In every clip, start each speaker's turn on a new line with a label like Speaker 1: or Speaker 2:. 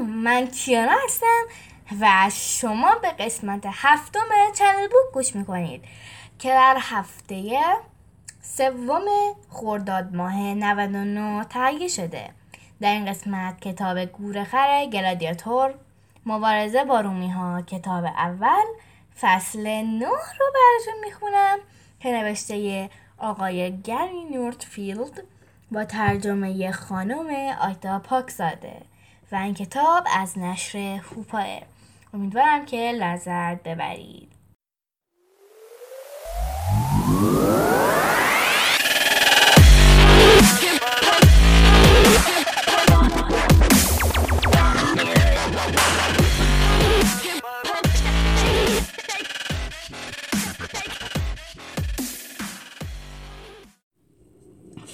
Speaker 1: من کیانا هستم و شما به قسمت هفتم Channel Book گوش می‌کنید که در هفته سوم خرداد ماه 99 تهیه شده. در این قسمت کتاب گورخر گلادیاتور مبارزه با رومی ها کتاب اول فصل نه رو براتون می‌خونم که نوشته آقای گری نورتفیلد با ترجمه خانم آیتا پاکزاده. و این کتاب از نشر هوپاه امیدوارم که لذت ببرید.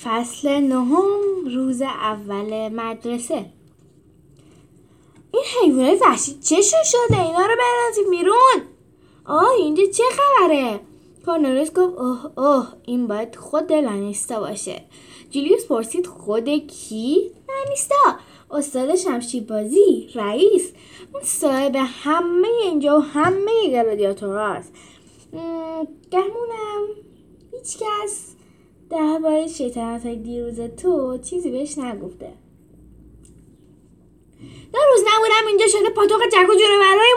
Speaker 1: فصل نهم روز اول مدرسه. این حیوانات وحشی چشون شده؟ اینا رو بیرون. آه اینجا چه خبره؟ کارنلیوس گفت اوه اوه این باید خود لانیستا باشه. جولیوس پرسید خود کی؟ لانیستا استاد شمشی بازی رئیس. اون صاحب همه اینجا و همه گلادیاتور هست گمونم هیچ کس درباره شیطنت های دیروز تو چیزی بهش نگفته. دو روز نبودم اینجا شده پاتوق جک و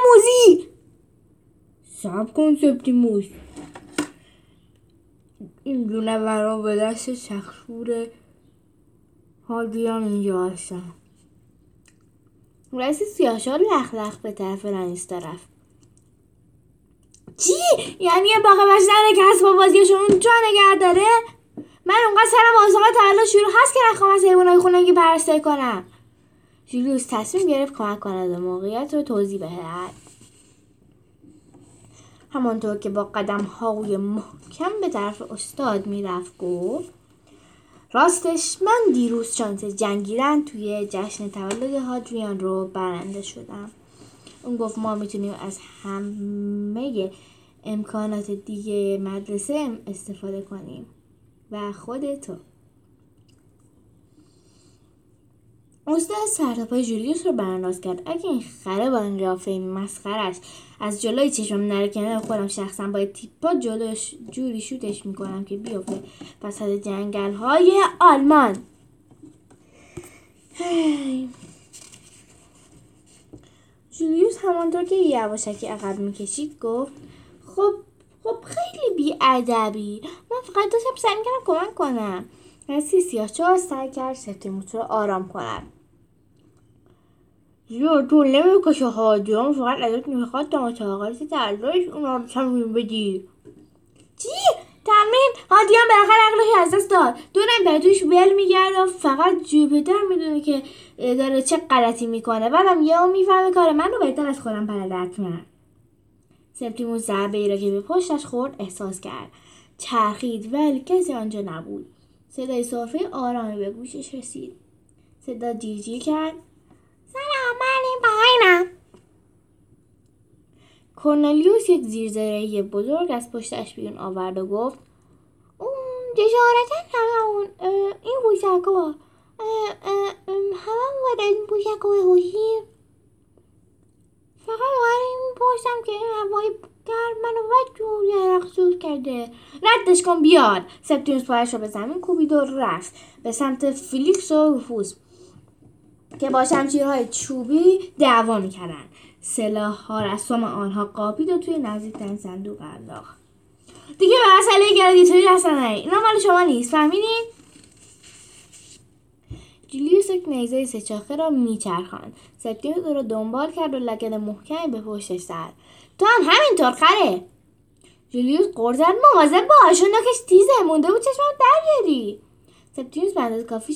Speaker 1: موزی. سب کن سپتیموس این جونورها به دست شخصور حالیان اینجا هستن. رئیس سیاشار لخ لخ به طرف رنیستا رفت چی؟ یعنی یه باقه بشتر که با بازیشون جا نگه داره؟ من اونقدر سرم آزاق تولد شروع هست که نخوام از حیوانای خونگی پرستاری کنم. جولیوس تصمیم گرفت کمک کند و موقعیت رو توضیح بهد همانطور که با قدم های محکم به طرف استاد می‌رفت گفت راستش من دیروز شانس جنگیدن توی جشن تولد هادریان رو برنده شدم. اون گفت ما می‌تونیم از همه امکانات دیگه مدرسه استفاده کنیم و خودتو استاد سرتاپای جولیوس رو برانداز کرد. اگه این خره با این قیافه مسخرش از جلوی چشمم نره کنار خودم شخصا با تیپا جلوش جوری شوتش می‌کنم که بیفته وسط جنگل های آلمان جولیوس همانطور که یواشکی عقب می‌کشید گفت خب خب خیلی بیادبی. من فقط داشتم سعی می‌کردم کمک کنم. رسی سیاه چهار سعی کرد سپتیموس رو آرام کنم. یا تو نمی‌کشه هاجم فقط ازت می‌خواد متوقعیت ترداش اونا رو تمرین بدی چی؟ تمرین هادیان بالاخره عقلش از دست داد دو در توش ول میگرد و فقط جوپیتر می‌دونه که داره چه غلطی می‌کنه بعدم یهو می‌فهمه کار من رو بهتر از خودم بلدت میرم سپتیموس ضربه ای را که به پشتش خورد احساس کرد چرخید ولی کسی آنجا نبود صدای صافه آرامی به گوشش رسید صدا جیجی کرد این پایینم کورنلیوس یک زیرزرهی بزرگ از پشتش بیرون آورد و گفت اون جشارتا همون این پوشکا همه وارد این پوشکا بپوشیم فقط وارد این پشتم که این هوای گرم منو و جوری رخصوص کرده. ردش کن بیاد. سپتیموس پایش را به زمین کوبید و رفت. به سمت فیلیکس و رفوس که با شمشیرهای چوبی دعوا می‌کردن. سلاح ها رسوم آنها قاپید و توی نزدیکترین صندوق انداخت. دیگه به مسئله گلادیتوری دست اینا مال شما نیست. فهمیدین جولیوس یک نیزه سهچاخه را میچرخاند. سپتیموس او را دنبال کرد و لگد محکمی به پشتش زد. تو هم همینطور خره جولیوس قرزد مواظب باش اون تیزه. مونده بود چشمم درگیری. سپتیموس به کافی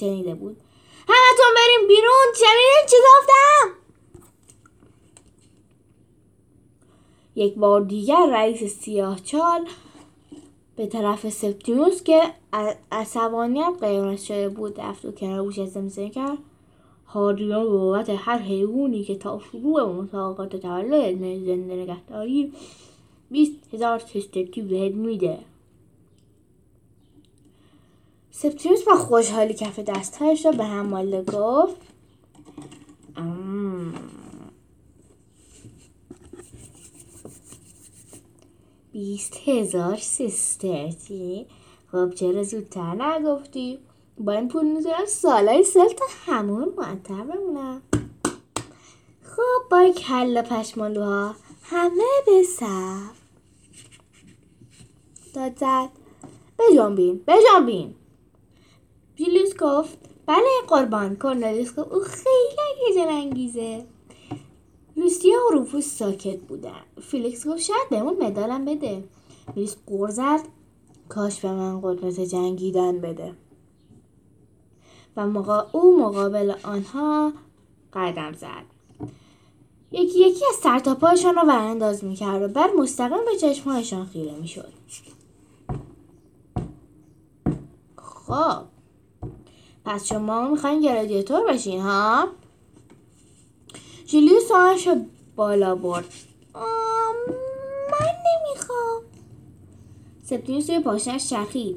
Speaker 1: شنیده بود. همتون بریم بیرون. شنیدین چی گفتم یک بار دیگر رئیس سیاه چال به طرف سپتیموس که عصبانیت قیمت شده بود رفت و کنار گوش زمزمه کرد. هادیان بابت هر حیوانی که تا شروع مسابقات تولد زنده نگهداری بیست هزار تستکی بهت میده. سپتیموس با خوشحالی کف دستهایش را به هم مالده گفت. بیست هزار سیسترتی خب چرا زودتر نگفتی؟ با این پول می‌تونم سالای سال تا همون معطر بمونم. خب با کل پشمالوها همه به صف. داد زد. بجنبین بجنبین. جیلیوس گفت بله قربان کورنلیوس گفت او خیلی هیجان انگیزه لوسیا و روفوس ساکت بودن. فیلیکس گفت شاید بهمون مدالم بده. میلیس قور زد. کاش به من قدرت جنگیدن بده. و مقا... او مقابل آنها قدم زد. یکی یکی از سر تا پایشان را ورانداز می‌کرد و بعد مستقیم به چشمهایشان خیره می‌شد. خب پس شما می‌خواین گرادیاتور بشین ها؟ جولیوس آنش بالا برد. من نمی‌خوام. سپتیموس روی پاشنش چرخید.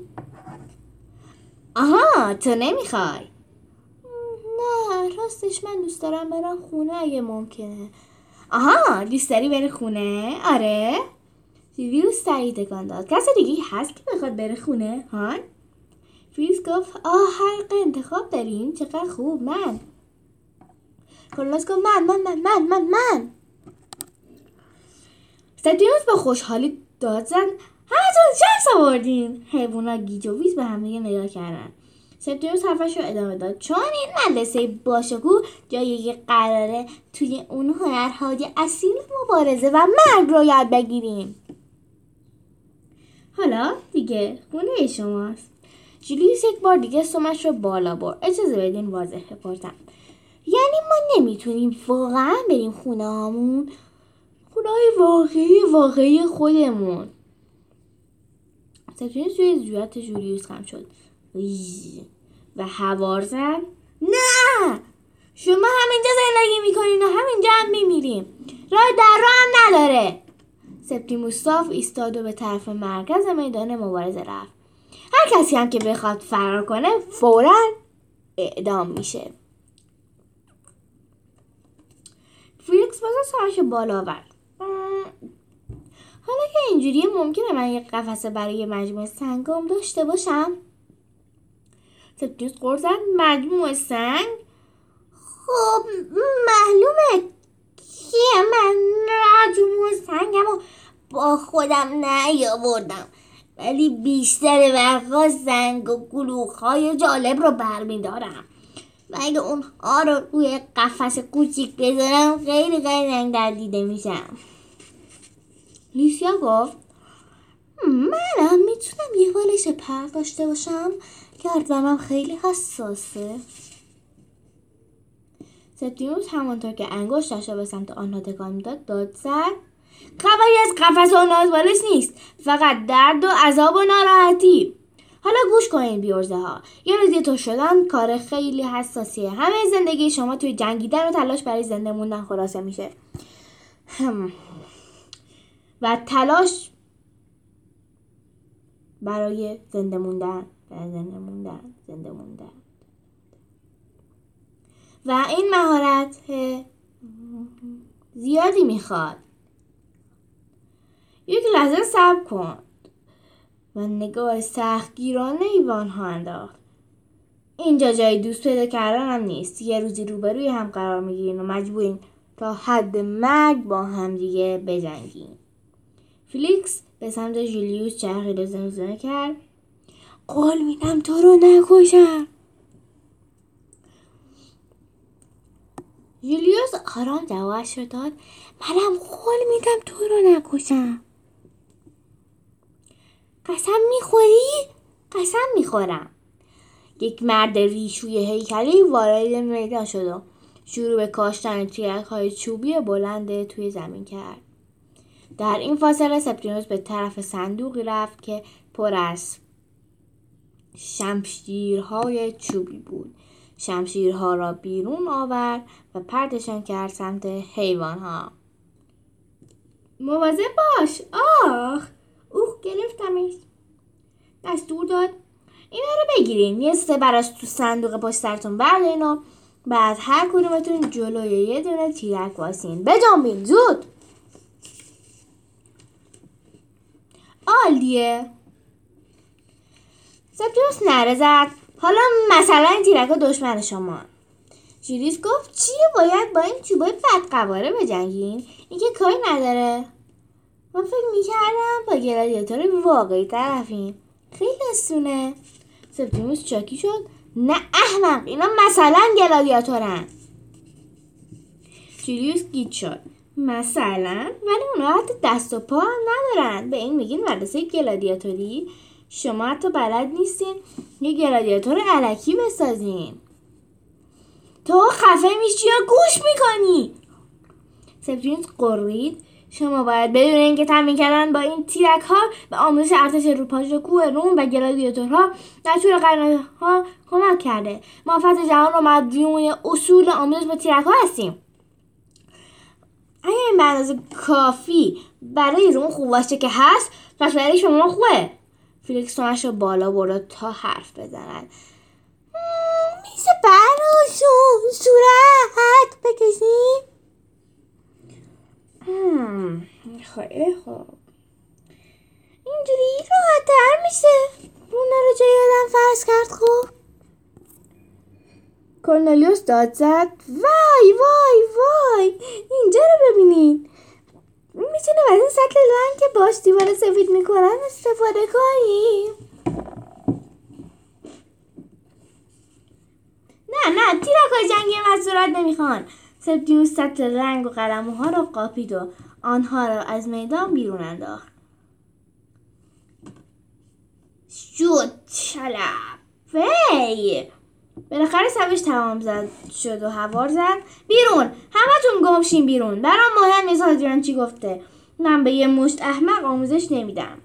Speaker 1: آها تو نمی‌خوای؟ نه راستش من دوست دارم برم خونه اگه ممکنه. آها دوست داری بری خونه؟ آره. جولیوس سریع تکان داد کسی دیگه هست که بخواد بره خونه هان؟ فریز گفت آه حق انتخاب داریم چقدر خوب من. کارلاس گفت من من من من من من. با خوشحالی داد زد همتون چند سواردین حیوانا گیج و ویج به همدیگه نگاه کردن. سپتیموس حرفش رو ادامه داد. چون این مدرسه باشکوه جایی که قراره توی اون هنرهای اصیل مبارزه و مرگ رو یاد بگیریم. حالا دیگه خونه شماست. جولیوس یک بار دیگه سمش رو بالا برد. اجازه بدین واضح بپرسم. یعنی ما نمی‌تونیم واقعا بریم خونه هامون؟ خونه های واقعی واقعی خودمون. سپتیموس روی زیورت جولیوس خم شد. و هوار زد. نه! شما همینجا زندگی می‌کنین و همینجا هم میمیریم راه در راه هم نداره. سپتیموس صاف ایستاد و به طرف مرکز میدان مبارزه رفت. هر کسی هم که بخواد فرار کنه فورا اعدام میشه. فیلیکس بازا سرش بالا آورد حالا که اینجوریه ممکنه من یک قفسه برای مجموعه سنگام داشته باشم؟ سپتیوس قرض زد مجموعه سنگ؟ خب معلومه که من مجموعه سنگم با خودم نیاوردم. ولی بیشتر وقتا زنگ و گلوخ های جالب رو برمیدارم. و اگه اونها رو روی قفس کوچیک بذارم خیلی رنگ در دیده میشم. لیسیا گفت منم می‌تونم یه بالش پر داشته باشم؟ گردنم خیلی حساسه. سپتیموس همانطور که انگشتش را به سمت آنها تکان می‌داد داد زد. خبری از قفس و نازوالش نیست. فقط درد و عذاب و ناراحتی. حالا گوش کنین بیورزه ها یه روزی تو شدن کار خیلی حساسیه. همه زندگی شما توی جنگیدن و تلاش برای زنده موندن خلاصه میشه. و تلاش برای زنده موندن. زنده موندن. زنده موندن. و این مهارت زیادی می‌خواد. یک لحظه صبر کن. و نگاه سختگیرانه ایوان ها انداخت. اینجا جای دوست پیدا کردن هم نیست. یه روزی روبروی هم قرار می‌گیرین و مجبورین تا حد مرگ با هم دیگه بجنگین. فلیکس به سمت جولیوس چرخید و زمزمه کرد. قول میدم تو رو نکشم. جولیوس آرام جوابش رو داد. منم قول میدم تو رو نکشم. قسم می‌خوری؟ قسم می‌خورم. یک مرد ریشوی هیکلی وارد میدان شد و شروع به کاشتن تیرک های چوبی بلند توی زمین کرد. در این فاصله سپتینوس به طرف صندوقی رفت که پر از شمشیرهای چوبی بود. شمشیرها را بیرون آورد و پرتشان کرد سمت حیوانها. مواظب باش آخ! اوه گرفتمش. دستور داد. اینا رو بگیرین. یه سه براش تو صندوق پشت سرتون بردارین و بعد هر کدومتون جلوی یه دونه تیرک واسین بجنبین. زود. عالیه. سپتیموس نعره زد. حالا مثلا این تیرک دشمن شما. جولیوس گفت چیه؟ باید با این چوبای بدقواره بجنگین. این که کاری نداره. من فکر می‌کردم با گلادیاتور واقعی طرفیم. خیلی آسونه سپتیموس شاکی شد. نه احمق اینا مثلا گلادیاتورن. جولیوس گیج شد. مثلا ولی اونا حتی دست و پا هم ندارن. به این میگین مدرسه گلادیاتوری؟ شما حتی بلد نیستین یه گلادیاتور علکی بسازین. تو خفه میشی یا گوش می‌کنی؟ سپتیموس قرید شما باید بدونین که تمرین کردن با این تیرک ها به آموزش ارتش روپاژ و کوه روم و گلادیاتورها در طول ها کمک کرده. ما فصل جهان رو مدیون اصول آموزش با تیرک ها هستیم. اگر این به کافی برای روم خوب باشه که هست پس برای شما خوبه. فیلیکس رو بالا برد تا حرف بزند. میشه براشون صورت بکشیم خیلی خوب. اینجوری راحتتر میشه. اونا رو جای آدم فرض کرد خوب. کورنلیوس داد زد. وای وای وای. اینجا رو ببینین. می‌تونیم از این سطل رنگ که باش دیوار سفید می‌کنن استفاده کنیم. نه نه. تیرکای جنگی من صورت نمی‌خوان. سپتیموس سطل رنگ و قلموها را قاپید و آنها را از میدان بیرون انداخت. شد وی! بالاخره سبش تمام زد شد و هوار زد. بیرون! همتون گمشین بیرون. برام مهم نیست حاضران چی گفته. من به یه مشت احمق آموزش نمیدم.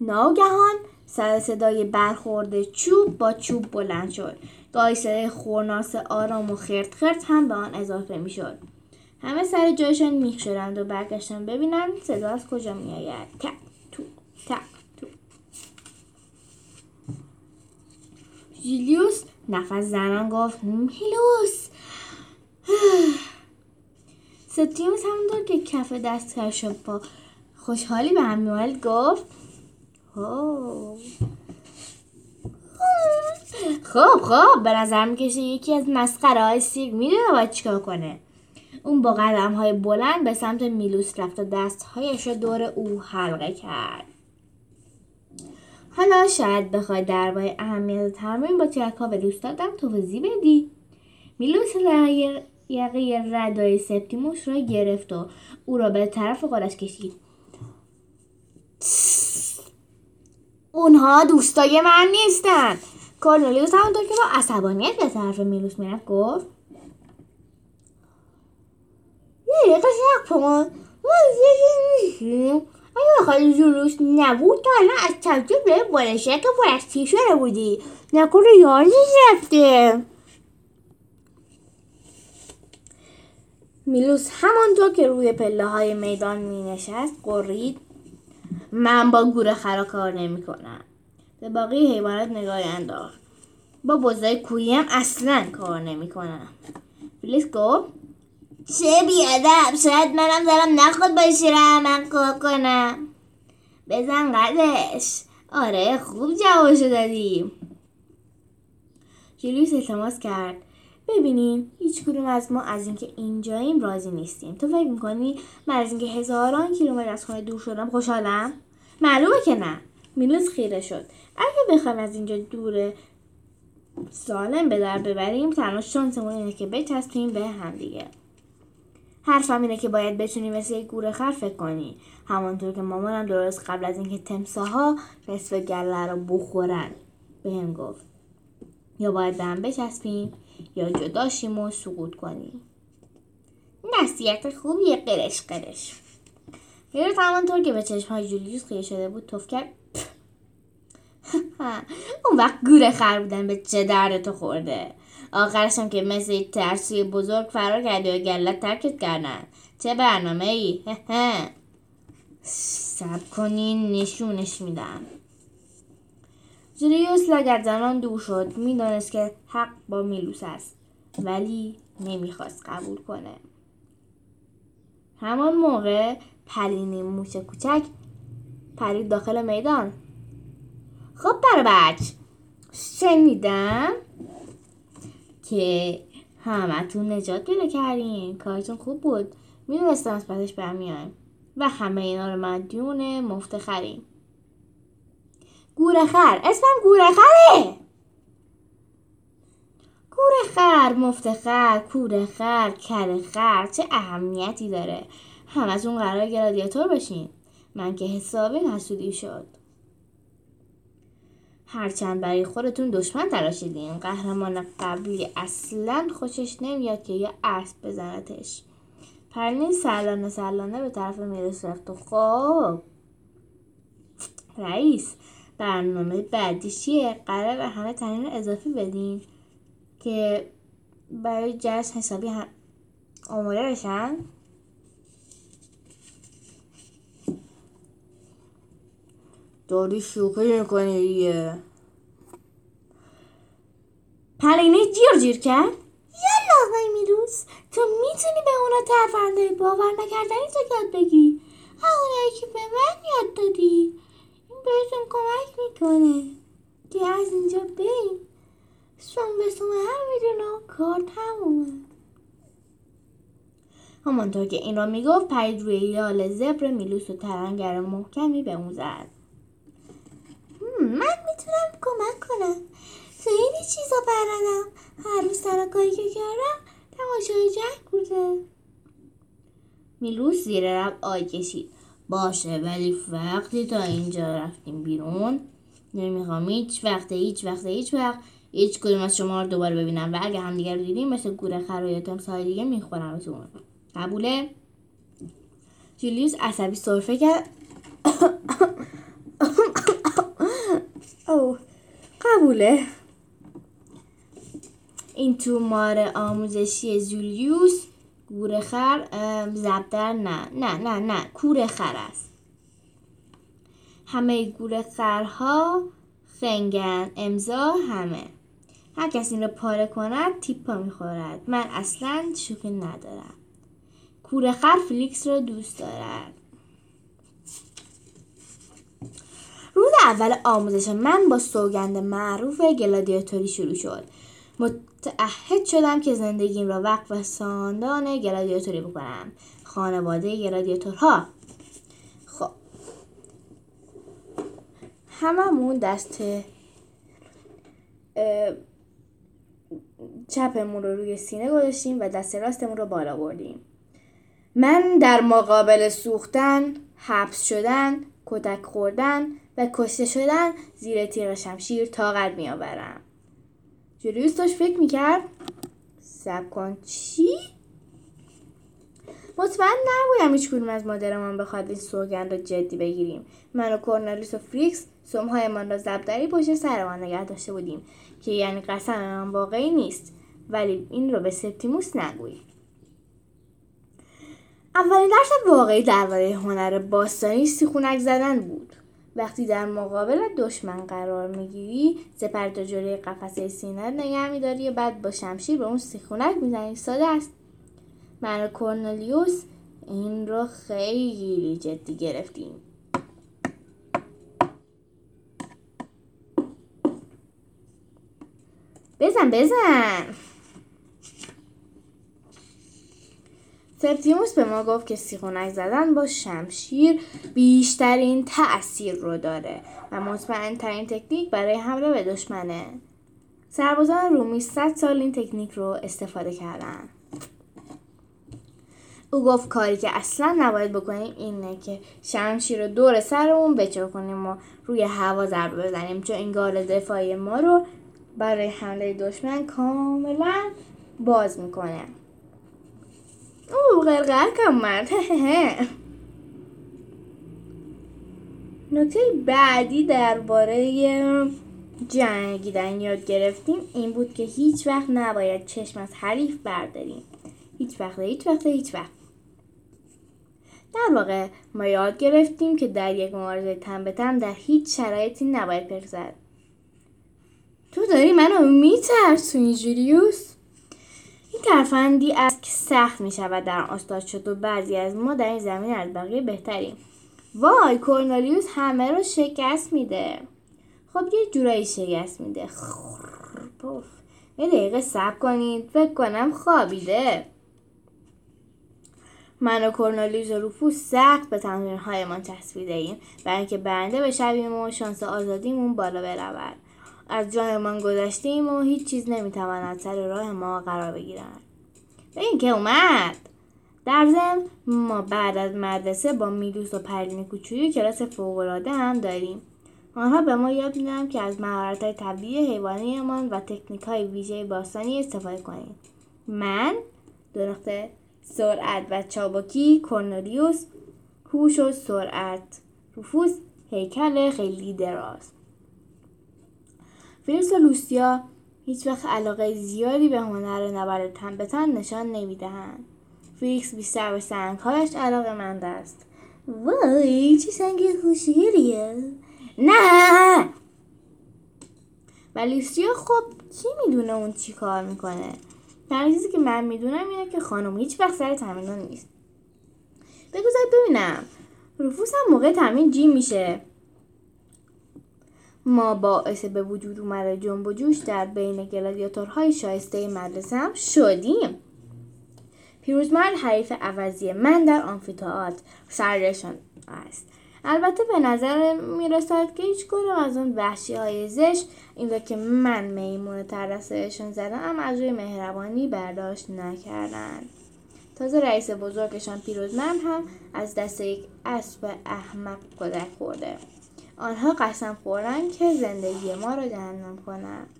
Speaker 1: ناگهان سر صدای برخورد چوب با چوب بلند شد. گاهی صدای خورناس آرام و خرت خرت هم به آن اضافه می‌شد. همه سر جایشان میخ شدند و برگشتن ببینند صدا از کجا میآید. تک تو تک تو. جیلیوس نفس زنان گفت میلوس ستیموس همونطور که کف دست کرش با خوشحالی به هم گفت خب خب به نظر می‌کشه یکی از مسخره های سیرک می‌دونه باید چیکار کنه. اون با قدم های بلند به سمت میلوس رفت و دستهایش رو دور او حلقه کرد. حالا شاید بخوای درباره اهمیت تمرین با ترک ها به دوستادم توضیح بدی. میلوس یقه ردای سپتیموس را گرفت و او را به طرف خودش کشید. اونها دوستای من نیستن. کورنلیوس همونطور که با عصبانیت به طرف میلوس می‌رفت گفت یه دقیقه شک کن ما نیستیم. اگه بخواد جلوس نبود تا الان از تعجب به بالشه که پرستی شده بودی؟ نکنه یار رفته میلوس همانطور که روی پله های میدان می نشست قرید من با گوره خرا کار نمی کنم به باقی حیوانات نگاه انداخت. با بزای کویی هم اصلا کار نمی کنم فلیس گفت چه بیادم شاید منم دارم نخواد باشیرم من کار کنم. بزن قدش. آره خوب جوابشو دادیم. جلویس التماس کرد. ببینین هیچ کدوم از ما از اینکه اینجاییم راضی نیستیم. تو فکر می‌کنی من از اینکه هزاران کیلومتر از خونه دور شدم خوشحالم؟ معلومه که نه. میلوس خیره شد. اگه بخوایم از اینجا دور سالم به در ببریم تنها شانسمون اینه که بچسبیم به هم دیگه. حرفم اینه که باید بتونی مثل یک گوره خر فکر کنی همانطور که مامانم درست قبل از اینکه تمساها نصف گله رو بخورن بهم گفت. یا باید به هم بچسبیم یا جداشیم و سقوط کنیم. نصیحت خوبیه قرش قرش. هیروت همانطور که به چشم های جولیوس خیلی شده بود توف کرد اون وقت گوره خر بودن به چه درد تو خورده. آخرش که مثل ترسی بزرگ فرار کردی و گلت ترکت کردن. چه برنامه ای سب کنین نشونش میدم. جولیوس زنان دور شد می‌دانست که حق با میلوس است ولی نمی‌خواست قبول کنه. همان موقع پرینی موش کوچک پرید داخل میدان. خب برای بچ شنیدم که همتون نجات پیدا کردین. کارتون خوب بود. می‌دونستم از پسش برمیایم و همه اینا رو مدیون مفتخریم گورخر. اسمم گورخره. گورخر مفتخر کورخر کرخر چه اهمیتی داره. همتون قرار گلادیاتور بشین. من که حسابی حسودی شد. هرچند برای خودتون دشمن تراشیدین قهرمان قبلی اصلا خوشش نمیاد که یه اسب بزنتش. پرنین سلانه سلانه به طرف میرس رفت و خب رئیس برنامه بعدی چیه قرار به همه تنین اضافی بدین که برای جشن حسابی هم آماده بشن. داری شوخی می‌کنی دیگه. پرینه جیر جیر کرد. یلا آقای میروز تو می‌تونی به اونا ترفنده باور نکردنی تو یاد بگی. همونایی که به من یاد دادی. این بهتون کمک می‌کنه که از اینجا بریم. سوم به سوم هم می‌دونه کار تمومه همانطور که این را می‌گفت پرید روی یال زبر میلوس و ترنگر محکمی به اون زد. من می‌تونم کمک کنم. خیلی چیزا بردم هر روز سر کاری که کردم تماشای جنگ بوده. میلوس زیر رب آی کشید. باشه ولی وقتی تا اینجا رفتیم بیرون نمی‌خوام هیچ وقت هیچ وقت هیچ وقت هیچ کدوم از شما رو دوباره ببینم و اگه همدیگه رو دیدیم مثل گوره خر یا تمسای دیگه میخورمتون قبوله؟ جولیوس عصبی صرفه کرد. قبوله. این تومار آموزشی زولیوس گورخر زبدر نه. نه نه نه. کورخر است. همه گورخرها خنگن امضا همه. هر کسی این رو پاره کند تیپا می‌خورد. من اصلا شوخی ندارم. کورخر فلیکس رو دوست دارد روز اول آموزش من با سوگند معروف گلادیاتوری شروع شد. متعهد شدم که زندگیم را وقف ساندان گلادیاتوری بکنم. خانواده گلادیاتورها. خب. هممون دست چپمون رو روی سینه گذاشتیم و دست راستمون رو بالا بردیم. من در مقابل سوختن حبس شدن کتک خوردن و کشته شدن زیر تیغ شمشیر طاقت میآورم جولیوس داشت فکر می‌کرد سب کن. چی؟ مطمئن نبودم هیچ کدوم از مادرمان بخواد این سوگند رو جدی بگیریم. من و کورنلیس و فریکس سمهایمان را زبدری پشت سرمان نگه داشته بودیم که یعنی قسم من واقعی نیست ولی این رو به سپتیموس نگویی. اولین درس واقعی درباره هنر باستانی سیخونک زدن بود. وقتی در مقابل دشمن قرار می‌گیری سپر تا جلوی قفسه سینه نگه میداری و بعد با شمشیر به اون سیخونک می‌زنی. ساده است. من کورنلیوس این رو خیلی جدی گرفتیم. بزن بزن! سپتیموس به ما گفت که سیخونک زدن با شمشیر بیشترین تأثیر رو داره و مطمئن ترین تکنیک برای حمله به دشمنه. سربازان رومی 100 سال این تکنیک رو استفاده کردن. او گفت کاری که اصلا نباید بکنیم اینه که شمشیر رو دور سرمون بچر کنیم و روی هوا ضربه بزنیم چون این گال دفاعی ما رو برای حمله دشمن کاملا باز می‌کنه. او غرقه کم مرد نکته بعدی درباره جنگیدن یاد گرفتیم این بود که هیچ وقت نباید چشم از حریف برداریم. هیچ وقت هیچ وقت هیچ وقت. در واقع ما یاد گرفتیم که در یک مبارزه تن به تن در هیچ شرایطی نباید پرزد تو داری منو میترسونی جولیوس این ترفندی است که سخت می شود در آن شد و بعضی از ما در این زمین از بقیه بهتریم. وای کورنالیوس همه رو شکست میده. خب یه جورایی شکست میده. یه دقیقه صبر کنید. فکر کنم خوابیده. من و کورنالیوس و روفوس سخت به تمرین هایمان چسبیده ایم برای اینکه برنده بشویم و شانس آزادیمون بالا برود. از جایمان گذشتیم و هیچ چیز نمی‌تواند سر راه ما قرار بگیرد. به این که اومد. در ضمن ما بعد از مدرسه با میدوس و پرلین کوچولو کلاس فوقالعاده هم داریم. آنها به ما یاد میدن که از مهارت های طبیعی حیوانیمان و تکنیک های ویژه باستانی استفاده کنیم. من دو سرعت و چابکی کورنلیوس هوش و سرعت رفوس هیکل خیلی دراز. فیلس و لوسیا هیچ وقت علاقه زیادی به هنر نبرد تن به تن نشان نمی‌دهند. فیکس بیشتر به سنگهایش علاقه مند است. وای چه سنگ خوشگلیه نه. و لوسیا خب کی می‌دونه اون چی کار می‌کنه؟ تنها چیزی که من می‌دونم اینه که خانم هیچ وقت سر تمرین نیست. بگذارید ببینم. رفوس هم موقع تمرین جیم میشه. ما باعث به وجود اومده جنب و جوش در بین گلادیاتورهای شایسته مدرسه هم شدیم. پیروزمرد حریف عوضی من در آنفیتئاتر سرشان است. البته به نظر می‌رسد که هیچ کدوم از اون وحشی های زشت این که من میمون ترسشون زدم از روی مهربانی برداشت نکردن. تازه رئیس بزرگشان پیروزمند هم از دست یک اسب احمق کدک خورده. آنها قسم خوردن که زندگی ما را جهنم کنند.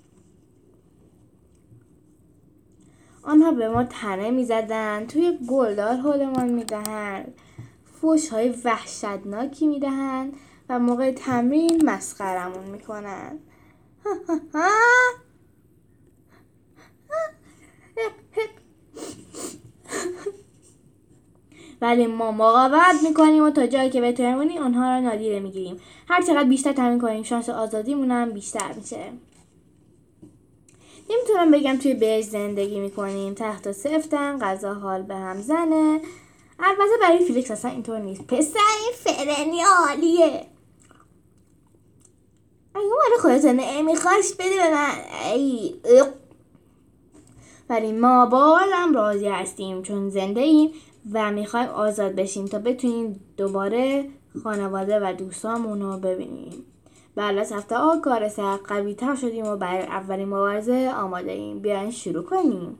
Speaker 1: آنها به ما تنه می‌زدند توی گلدار حالمان می‌دهند فوش های وحشتناکی می‌دهند و موقع تمرین مسخرمون می‌کنند. ولی ما مقاومت می‌کنیم و تا جایی که بتونیم آنها را نادیده می‌گیریم. هر چقدر بیشتر تمرین کنیم شانس آزادیمون هم بیشتر میشه. نمی‌تونم بگم توی بهش زندگی می‌کنیم. تحت و سفتن غذا حال به هم زنه. البته برای فیلیکس اصلا اینطور نیست. پسر این فرنی عالیه. اگه مال خودت نمیخواش بده به من. ای ولی ما بازم راضی هستیم چون زنده ایم. و می‌خوایم آزاد بشیم تا بتونیم دوباره خانواده و دوستامون رو ببینیم. بعد از هفته ها کار سر قوی تر شدیم و برای اولین مبارزه آماده ایم. بیاین شروع کنیم.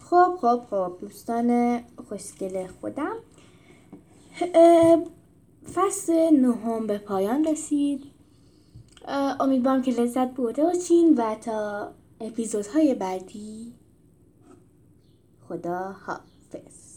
Speaker 1: خب خب خب دوستان خوشگل خودم. فصل نهم به پایان رسید. امیدوارم که لذت برده باشین و تا اپیزودهای بعدی خدا حافظ